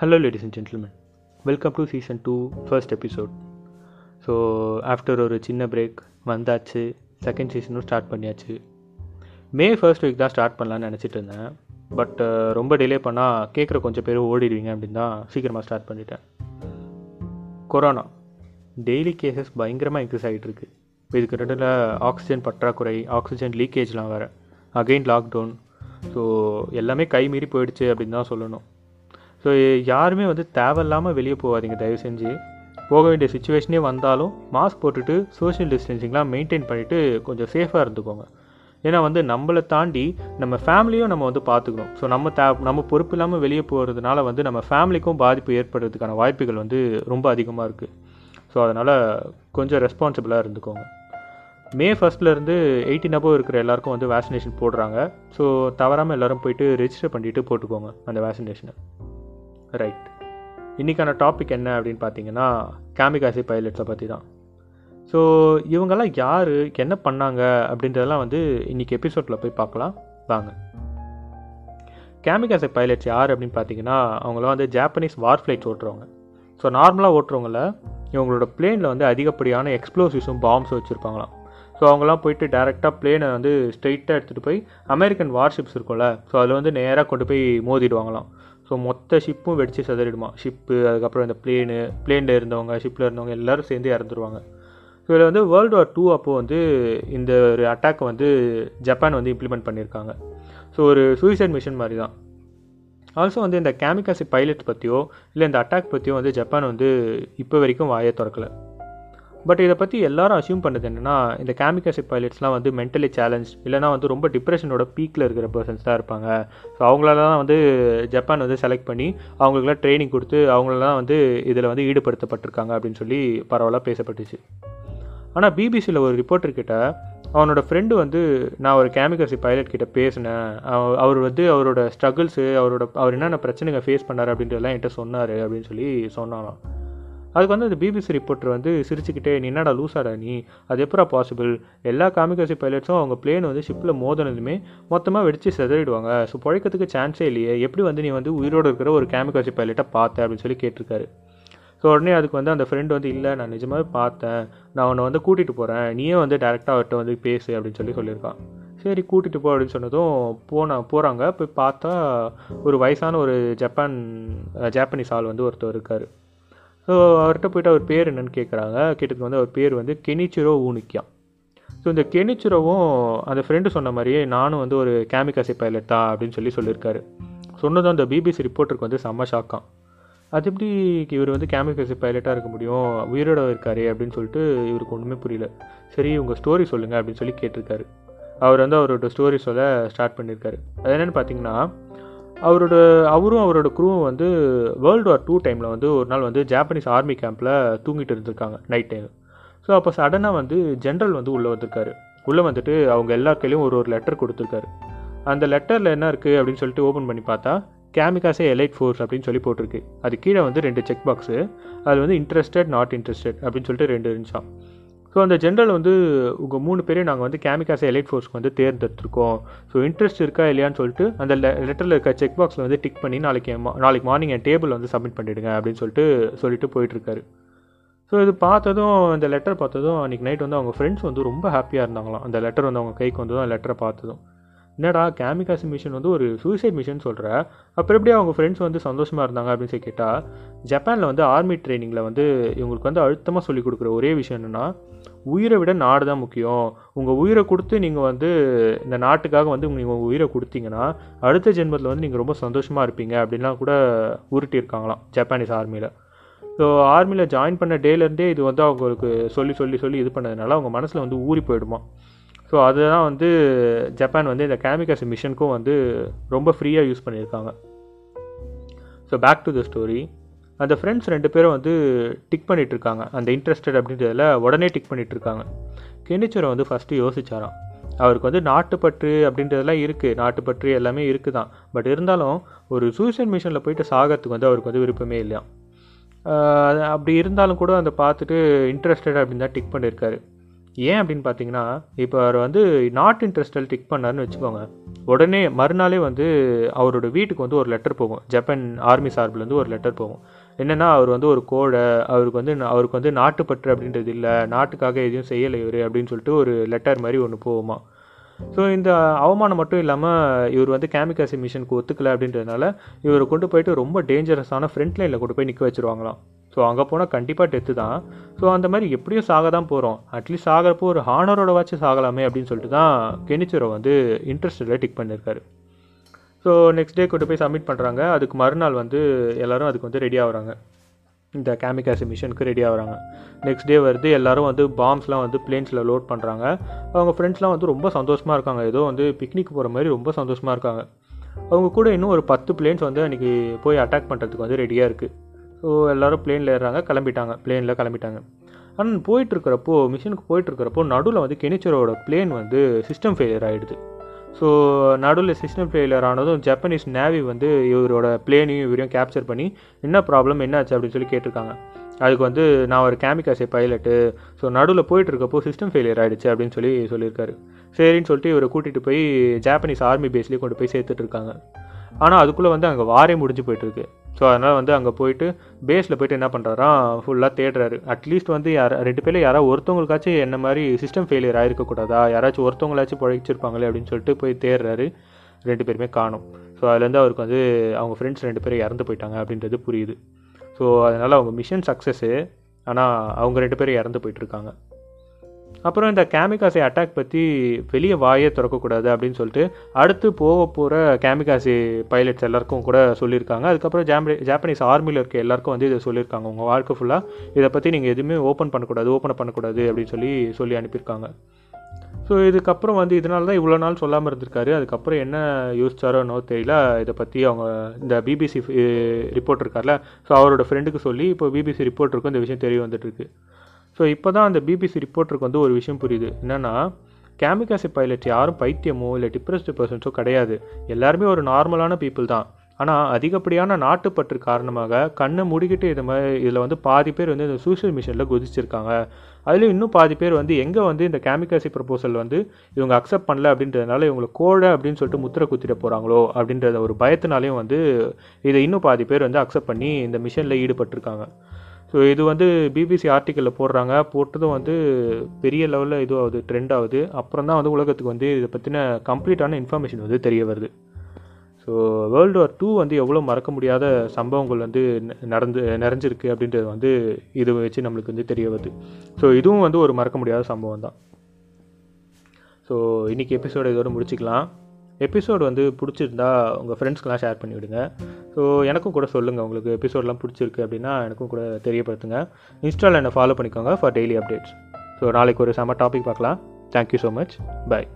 Hello, ladies and gentlemen. Welcome to season two first episode so after ஒரு சின்ன break வந்தாச்சு second சீசனும் start பண்ணியாச்சு. மே ஃபர்ஸ்ட் வீக் தான் ஸ்டார்ட் பண்ணலான்னு நினச்சிட்டு இருந்தேன். பட் ரொம்ப டிலே பண்ணால் கேட்குற கொஞ்சம் பேர் ஓடிடுவீங்க அப்படின்னு தான் சீக்கிரமாக ஸ்டார்ட் பண்ணிட்டேன். கொரோனா டெய்லி கேசஸ் பயங்கரமாக இன்க்ரீஸ் ஆகிட்டு இருக்கு. இதுக்கு நடுவில் ஆக்சிஜன் பற்றாக்குறை ஆக்சிஜன் லீக்கேஜ்லாம் வேறு. அகெயின் லாக்டவுன் ஸோ எல்லாமே கை மீறி போயிடுச்சு அப்படின்னு தான் சொல்லணும். ஸோ யாருமே வந்து தேவையில்லாமல் வெளியே போகாதீங்க. தயவு செஞ்சு போக வேண்டிய சுச்சுவேஷனே வந்தாலும் மாஸ்க் போட்டுட்டு சோஷியல் டிஸ்டன்சிங்லாம் மெயின்டைன் பண்ணிவிட்டு கொஞ்சம் சேஃபாக இருந்துக்கோங்க. ஏன்னா வந்து நம்மளை தாண்டி நம்ம ஃபேமிலியும் நம்ம வந்து பார்த்துக்கணும் ஸோ நம்ம தே நம்ம பொறுப்பு இல்லாமல் வெளியே போகிறதுனால வந்து நம்ம ஃபேமிலிக்கும் பாதிப்பு ஏற்படுறதுக்கான வாய்ப்புகள் வந்து ரொம்ப அதிகமாக இருக்குது ஸோ அதனால் கொஞ்சம் ரெஸ்பான்சிபிளாக இருந்துக்கோங்க. மே ஃபஸ்ட்லேருந்து எயிட்டின் அபோவ் இருக்கிற எல்லாருக்கும் வந்து வேக்சினேஷன் போடுறாங்க. ஸோ தவறாமல் எல்லோரும் போயிட்டு ரெஜிஸ்டர் பண்ணிவிட்டு போட்டுக்கோங்க அந்த வேக்சினேஷனை ரைட் இன்றைக்கான டாபிக் என்ன அப்படின்னு பார்த்தீங்கன்னா கேமிகாசி பைலட்ஸை பற்றி தான் ஸோ இவங்கெல்லாம் யார் என்ன பண்ணாங்க அப்படின்றதெல்லாம் வந்து இன்றைக்கி எபிசோடில் போய் பார்க்கலாம். வாங்க. கேமிகாசி பைலட்ஸ் யார் அப்படின்னு பார்த்தீங்கன்னா அவங்களாம் வந்து ஜாப்பனீஸ் வார் ஃப்ளைட்ஸ் ஓட்டுறவங்க. ஸோ நார்மலாக ஓட்டுறவங்கள இவங்களோட பிளேனில் வந்து அதிகப்படியான எக்ஸ்ப்ளோசிவ்ஸும் பாம்ஸும் வச்சுருப்பாங்களாம். ஸோ அவங்களாம் போயிட்டு டேரெக்டாக பிளேனை வந்து ஸ்ட்ரெயிட்டாக எடுத்துகிட்டு போய் அமெரிக்கன் வார்ஷிப்ஸ் இருக்கும்ல. ஸோ அதில் வந்து நேராக கொண்டு போய் மோதிடுவாங்களாம். ஸோ மொத்த ஷிப்பும் வெடித்து சதறிடுமா? ஷிப்பு அதுக்கப்புறம் இந்த பிளேனு பிளேனில் இருந்தவங்க ஷிப்பில் இருந்தவங்க எல்லோரும் சேர்ந்து இறந்துருவாங்க. ஸோ இதில் வந்து வேர்ல்டு வார் டூ அப்போது வந்து இந்த ஒரு அட்டாக்கை வந்து ஜப்பான் வந்து இம்ப்ளிமெண்ட் பண்ணியிருக்காங்க ஸோ ஒரு சூசைட் மிஷன் மாதிரி தான் ஆல்சோ வந்து இந்த கேமிகாசி பைலட் பற்றியோ இல்லை இந்த அட்டாக் பற்றியோ வந்து ஜப்பான் வந்து இப்போ வரைக்கும் வாயை திறக்கலை. பட் இதை பற்றி எல்லாரும் அசியூம் பண்ணது என்னென்னா இந்த கேமிகாசி பைலட்ஸ்லாம் வந்து மென்டலி சேலஞ்ச் இல்லைனா வந்து ரொம்ப டிப்ரெஷனோட பீக்கில் இருக்கிற பர்சன்ஸ் தான் இருப்பாங்க. ஸோ அவங்களால தான் வந்து ஜப்பான் வந்து செலக்ட் பண்ணி அவங்களுக்குலாம் ட்ரைனிங் கொடுத்து அவங்களெல்லாம் வந்து இதில் வந்து ஈடுபடுத்தப்பட்டிருக்காங்க அப்படின்னு சொல்லி பரவாயில்ல பேசப்பட்டுச்சு. ஆனால் பிபிசியில் ஒரு ரிப்போர்ட்டர் கிட்ட அவனோட ஃப்ரெண்டு வந்து நான் ஒரு கேமிகசி பைலட் கிட்ட பேசினேன். அவர் வந்து அவரோட ஸ்ட்ரகிள்ஸு அவரோட அவர் என்னென்ன பிரச்சனைங்க ஃபேஸ் பண்ணார் அப்படின்றதெல்லாம் என்கிட்ட சொன்னார் அப்படின்னு சொல்லி சொன்னாலாம் அதுக்கு வந்து அந்த பிபிசி ரிப்போர்ட்டர் வந்து சிரிச்சுக்கிட்டே நீ என்னடா லூஸாடா நீ? அது எப்படா பாசிபிள் எல்லா காமிகாசி பைலட்ஸும் அவங்க பிளேன் வந்து ஷிப்பில் மோதினதுமே மொத்தமாக வெடித்து செதறிடுவாங்க. ஸோ பழைக்கிறதுக்கு சான்ஸே இல்லையே. எப்படி வந்து நீ வந்து உயிரோடு இருக்கிற ஒரு கேமிகாசி பைலட்டை பார்த்த? அப்படின்னு சொல்லி கேட்டிருக்காரு. ஸோ உடனே அதுக்கு வந்து அந்த ஃப்ரெண்டு வந்து இல்லை நான் நிஜமாகவே பார்த்தேன். நான் உன்னை வந்து கூட்டிகிட்டு போகிறேன் நீயே வந்து டேரெக்டாக அவர்கிட்ட வந்து பேசு அப்படின்னு சொல்லி சொல்லியிருக்கான். சரி கூட்டிகிட்டு போ அப்படின்னு சொன்னதும் போன போகிறாங்க போய் பார்த்தா ஒரு வயசான ஒரு ஜப்பான் ஜாப்பனீஸ் ஆள் வந்து ஒருத்தர் இருக்கார். ஸோ அவர்கிட்ட போயிட்டு அவர் பேர் என்னன்னு கேட்குறாங்க கேட்டதுக்கு வந்து அவர் பேர் வந்து கெனிச்சிரோ ஊனிக்கியா ஸோ இந்த கெனிச்சிரோவும் அந்த ஃப்ரெண்டு சொன்ன மாதிரியே நானும் வந்து ஒரு கேமிகாசி பைலட் தான் அப்படின்னு சொல்லி சொல்லியிருக்காரு சொன்னதும் அந்த பிபிசி ரிப்போர்ட்டருக்கு வந்து செம்ம ஷாக்காம் அது எப்படி இவர் வந்து கேமிகாசி பைலட்டாக இருக்க முடியும்? உயிரோட இருக்காரு அப்படின்னு சொல்லிட்டு இவருக்கு ஒன்றுமே புரியல. சரி உங்கள் ஸ்டோரி சொல்லுங்கள் அப்படின்னு சொல்லி கேட்டிருக்காரு. அவர் வந்து அவரோட ஸ்டோரி சொல்ல ஸ்டார்ட் பண்ணியிருக்காரு அது என்னென்னு பார்த்தீங்கன்னா அவரோட அவரும் அவரோட குரூவும் வந்து வேர்ல்டு வார் டூ டைமில் வந்து ஒரு நாள் வந்து ஜாப்பனீஸ் ஆர்மி கேம்பில் தூங்கிட்டு இருந்திருக்காங்க நைட் டைம் ஸோ அப்போ சடனாக வந்து ஜென்ரல் வந்து உள்ளே வந்திருக்காரு. உள்ளே வந்துட்டு அவங்க எல்லார் கையிலையும் ஒரு ஒரு லெட்டர் கொடுத்துருக்காரு. அந்த லெட்டரில் என்ன இருக்குது அப்படின்னு சொல்லிட்டு ஓப்பன் பண்ணி பார்த்தா கேமிகாசே எலைட் ஃபோர்ஸ் அப்படின்னு சொல்லி போட்டிருக்கு. அது கீழே வந்து ரெண்டு செக் பாக்ஸு அதில் வந்து இன்ட்ரெஸ்டட் நாட் இன்ட்ரெஸ்டட் அப்படின்னு சொல்லிட்டு ரெண்டு இருந்துச்சான் ஸோ அந்த ஜென்ரல் வந்து உங்கள் மூணு பேரையும் நாங்கள் வந்து கேமிகாஸ் எலைட் ஃபோர்ஸ்க்கு வந்து தேர்ந்தெடுத்துருக்கோம். ஸோ இன்ட்ரெஸ்ட் இருக்கா இல்லையான்னு சொல்லிட்டு அந்த லெட்டரில் இருக்க செக் பாக்ஸில் வந்து டிக் பண்ணி நாளைக்கு நாளைக்கு மார்னிங் என் டேபிள் வந்து சப்மிட் பண்ணிவிடுங்க அப்படின்னு சொல்லிட்டு சொல்லிட்டு போயிட்டுருக்காரு. ஸோ இது பார்த்ததும் இந்த லெட்டர் பார்த்ததும் அன்றைக்கி நைட் வந்து அவங்க ஃப்ரெண்ட்ஸ் வந்து ரொம்ப ஹாப்பியாக இருந்தாங்களாம். அந்த லெட்டர் வந்து அவங்க கைக்கு வந்ததும் அந்த லெட்டரை பார்த்ததும். என்னடா கேமிகாசி மிஷன் வந்து ஒரு சூசைட் மிஷன் சொல்கிற அப்புறம் எப்படி அவங்க ஃப்ரெண்ட்ஸ் வந்து சந்தோஷமாக இருந்தாங்க அப்படின்னு சொல்லி கேட்டால் ஜப்பானில் வந்து ஆர்மி ட்ரைனிங்கில் வந்து இவங்களுக்கு வந்து அழுத்தமாக சொல்லிக் கொடுக்குற ஒரே விஷயம் என்னென்னா உயிரை விட நாடு தான் முக்கியம். உங்கள் உயிரை கொடுத்து நீங்கள் வந்து இந்த நாட்டுக்காக வந்து நீங்கள் உங்கள் உயிரை கொடுத்தீங்கன்னா அடுத்த ஜென்மத்தில் வந்து நீங்கள் ரொம்ப சந்தோஷமாக இருப்பீங்க அப்படின்லாம் கூட உருட்டியிருக்காங்களாம் ஜப்பானீஸ் ஆர்மியில் ஸோ ஆர்மியில் ஜாயின் பண்ண டேலேருந்தே இது வந்து அவங்களுக்கு சொல்லி சொல்லி சொல்லி இது பண்ணதுனால அவங்க மனசில் வந்து ஊறி போயிடுமா ஸோ அதுதான் வந்து ஜப்பான் வந்து இந்த கேமிக்கல்ஸ் மிஷனுக்கும் வந்து ரொம்ப ஃப்ரீயாக யூஸ் பண்ணியிருக்காங்க. So back to the story அந்த ஃப்ரெண்ட்ஸ் ரெண்டு பேரும் வந்து டிக் பண்ணிகிட்ருக்காங்க அந்த இன்ட்ரெஸ்டட் அப்படின்றதில் உடனே டிக் பண்ணிகிட்ருக்காங்க கெனிச்சரை வந்து ஃபஸ்ட்டு யோசிச்சாராம். அவருக்கு வந்து நாட்டுப்பற்று அப்படின்றதெல்லாம் இருக்குது நாட்டுப்பற்று எல்லாமே இருக்குது தான் பட் இருந்தாலும் ஒரு சூசைட் மிஷனில் போயிட்டு சாகிறதுக்கு வந்து அவருக்கு வந்து விருப்பமே இல்லையா அப்படி இருந்தாலும் கூட அந்த பார்த்துட்டு இன்ட்ரெஸ்டட் அப்படின்னு தான் டிக் பண்ணியிருக்காரு ஏன் அப்படின்னு பார்த்தீங்கன்னா இப்போ அவர் வந்து நாட் இன்ட்ரெஸ்டல் டிக் பண்ணார்னு வச்சுக்கோங்க. உடனே மறுநாளே வந்து அவரோட வீட்டுக்கு வந்து ஒரு லெட்டர் போகும். ஜப்பான் ஆர்மி சார்பிலேருந்து ஒரு லெட்டர் போகும். என்னென்னா அவர் வந்து ஒரு கோடை அவருக்கு வந்து அவருக்கு வந்து நாட்டுப்பற்று அப்படின்றது இல்லை நாட்டுக்காக எதுவும் செய்யலை இவர் அப்படின்னு சொல்லிட்டு ஒரு லெட்டர் மாதிரி ஒன்று போகுமா. ஸோ இந்த அவமானம் மட்டும் இல்லாமல் இவர் வந்து கேமிகாசி மிஷனுக்கு ஒத்துக்கலை அப்படின்றதுனால இவரை கொண்டு போயிட்டு ரொம்ப டேஞ்சரஸான ஃப்ரண்ட் லைனில் கொண்டு போய் நிற்க வச்சுருவாங்களாம். ஸோ அங்கே போனால் கண்டிப்பாக டெத்து தான். ஸோ அந்த மாதிரி எப்படியும் சாக தான் போகிறோம் அட்லீஸ்ட் சாகிறப்போ ஒரு ஹானரோட வச்சு சாகலாமே அப்படின்னு சொல்லிட்டு தான் கெனிச்சுரோ வந்து இன்ட்ரெஸ்டில் டிக் பண்ணியிருக்காரு ஸோ நெக்ஸ்ட் டே கொண்டு போய் சப்மிட் பண்ணுறாங்க அதுக்கு மறுநாள் வந்து எல்லோரும் அதுக்கு வந்து ரெடி ஆகுறாங்க. இந்த கேமிகாசி மிஷனுக்கு ரெடி ஆகுறாங்க. நெக்ஸ்ட் டே வருது எல்லோரும் வந்து பாம்ஸ்லாம் வந்து பிளேன்ஸில் லோட் பண்ணுறாங்க அவங்க ஃப்ரெண்ட்ஸ்லாம் வந்து ரொம்ப சந்தோஷமாக இருக்காங்க. ஏதோ வந்து பிக்னிக் போகிற மாதிரி ரொம்ப சந்தோஷமாக இருக்காங்க. அவங்க கூட இன்னும் ஒரு பத்து பிளேன்ஸ் வந்து அன்றைக்கி போய் அட்டாக் பண்ணுறதுக்கு வந்து ரெடியாக இருக்குது ஸோ எல்லோரும் பிளேனில் ஏறுறாங்க கிளம்பிட்டாங்க. பிளேனில் கிளம்பிட்டாங்க. ஆனால் போயிட்டுருக்கிறப்போ மிஷினுக்கு போயிட்டுருக்கிறப்போ நடுவில் வந்து கெனிச்சரோட பிளேன் வந்து சிஸ்டம் ஃபெயிலியர் ஆகிடுது ஸோ நடுவில் சிஸ்டம் ஃபெயிலியர் ஆனதும் ஜப்பனீஸ் நேவி வந்து இவரோட பிளேனையும் இவரையும் கேப்சர் பண்ணி என்ன ப்ராப்ளம் என்னாச்சு அப்படின்னு சொல்லி கேட்டிருக்காங்க. அதுக்கு வந்து நான் ஒரு கேமிகாசே பைலட்டு ஸோ நடுவில் போயிட்டு இருக்கப்போ சிஸ்டம் ஃபெயிலியர் ஆகிடுச்சு அப்படின்னு சொல்லி சொல்லியிருக்காரு. சரின்னு சொல்லிட்டு இவரை கூட்டிகிட்டு போய் ஜாப்பனீஸ் ஆர்மி பேஸ்லேயே கொண்டு போய் சேர்த்துட்டு இருக்காங்க. ஆனால் அதுக்குள்ளே வந்து அங்கே வாரே முடிஞ்சு போயிட்டுருக்கு. ஸோ அதனால் வந்து அங்கே போயிட்டு பேஸில் போயிட்டு என்ன பண்ணுறாராம் ஃபுல்லாக தேடுறாரு. அட்லீஸ்ட் வந்து யார் ரெண்டு பேரில் யாராவது ஒருத்தவங்களுக்காச்சும் என்ன மாதிரி சிஸ்டம் ஃபெயிலியர் ஆகிருக்கக்கூடாதா யாராச்சும் ஒருத்தவங்களாச்சும் பழகிச்சிருப்பாங்களே அப்படின்னு சொல்லிட்டு போய் தேடுறாரு. ரெண்டு பேருமே காணும். ஸோ அதுலேருந்து அவருக்கு வந்து அவங்க ஃப்ரெண்ட்ஸ் ரெண்டு பேரும் இறந்து போயிட்டாங்க அப்படின்றது புரியுது. ஸோ அதனால் அவங்க மிஷன் சக்ஸஸ்ஸு ஆனால் அவங்க ரெண்டு பேரும் இறந்து போயிட்டுருக்காங்க அப்புறம் இந்த கேமிகாசி அட்டாக் பற்றி வெளியே வாயே திறக்கக்கூடாது அப்படின்னு சொல்லிட்டு அடுத்து போக போகிற கேமிகாசி பைலட்ஸ் எல்லாருக்கும் கூட சொல்லியிருக்காங்க. அதுக்கப்புறம் ஜாம்பி ஜாப்பனீஸ் ஆர்மியில் இருக்க எல்லாருக்கும் வந்து இதை சொல்லியிருக்காங்க. உங்கள் வாழ்க்கை ஃபுல்லாக இதை பற்றி நீங்கள் எதுவுமே ஓப்பன் பண்ணக்கூடாது ஓப்பன் பண்ணக்கூடாது அப்படின்னு சொல்லி சொல்லி அனுப்பியிருக்காங்க. ஸோ இதுக்கப்புறம் வந்து இதனால தான் இவ்வளோ நாள் சொல்லாமல் இருந்திருக்காரு. அதுக்கப்புறம் என்ன யோசிச்சாரோனோ தெரியல. இதை பற்றி அவங்க இந்த பிபிசி ரிப்போர்ட் இருக்கார்ல. ஸோ அவரோட ஃப்ரெண்டுக்கு சொல்லி இப்போ பிபிசி ரிப்போர்ட்டருக்கும் இந்த விஷயம் தெரிய வந்துட்டுருக்கு ஸோ இப்போ தான் அந்த பிபிசி ரிப்போர்ட்டருக்கு வந்து ஒரு விஷயம் புரியுது. என்னென்னா கேமிகாசி பைலட் யாரும் பைத்தியமோ இல்லை டிப்ரெஸ்டு பர்சன்ஸோ கிடையாது. எல்லாருமே ஒரு நார்மலான பீப்புள் தான். ஆனால் அதிகப்படியான நாட்டுப்பற்று காரணமாக கண்ணை முடிக்கிட்டு இது மாதிரி இதில் வந்து பாதி பேர் வந்து இந்த சூஷியல் மிஷனில் குதிச்சிருக்காங்க. அதுலேயும் இன்னும் பாதி பேர் வந்து எங்கே வந்து இந்த கேமிகாசி ப்ரப்போசல் வந்து இவங்க அக்செப்ட் பண்ணல அப்படின்றதுனால இவங்களை கோழ அப்படின்னு சொல்லிட்டு முத்திரை குத்திட போகிறாங்களோ அப்படின்றத ஒரு பயத்தினாலையும் வந்து இதை இன்னும் பாதி பேர் வந்து அக்செப்ட் பண்ணி இந்த மிஷனில் ஈடுபட்டிருக்காங்க. ஸோ இது வந்து பிபிசி ஆர்டிக்கலில் போடுறாங்க. போட்டதும் வந்து பெரிய லெவலில் இதுவாகுது ட்ரெண்ட் ஆகுது அப்புறம் தான் வந்து உலகத்துக்கு வந்து இதை பற்றின கம்ப்ளீட்டான இன்ஃபர்மேஷன் வந்து தெரிய வருது. ஸோ வேர்ல்டு வார் டூ வந்து எவ்வளோ மறக்க முடியாத சம்பவங்கள் வந்து நடந்து நிறைஞ்சிருக்கு அப்படின்றது வந்து இது வச்சு நம்மளுக்கு வந்து தெரிய வருது. ஸோ இதுவும் வந்து ஒரு மறக்க முடியாத சம்பவம் தான் ஸோ இன்றைக்கி எபிசோடு இதோட முடிச்சுக்கலாம். எபிசோடு வந்து பிடிச்சிருந்தா உங்கள் ஃப்ரெண்ட்ஸ்க்கெலாம் ஷேர் பண்ணிவிடுங்க. ஸோ எனக்கும் கூட சொல்லுங்கள் உங்களுக்கு எபிசோட்லாம் பிடிச்சிருக்கு அப்படின்னா எனக்கும் கூட தெரியப்படுத்துங்க. இன்ஸ்டாவில் என்னை ஃபாலோ பண்ணிக்கோங்க ஃபார் டெய்லி அப்டேட்ஸ் ஸோ நாளைக்கு ஒரு செம்ம டாபிக் பார்க்கலாம். Thank you so much bye